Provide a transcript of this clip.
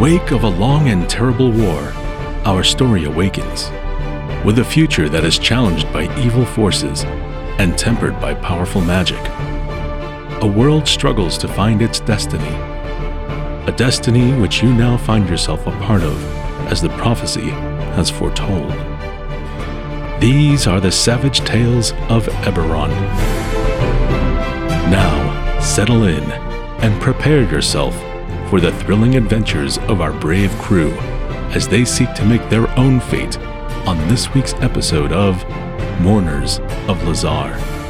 wake of a long and terrible war, our story awakens. With a future that is challenged by evil forces and tempered by powerful magic, a world struggles to find its destiny. A destiny which you now find yourself a part of, as the prophecy has foretold. These are the savage tales of Eberron. Now, settle in and prepare yourself for the thrilling adventures of our brave crew as they seek to make their own fate on this week's episode of Mourners of Lazar.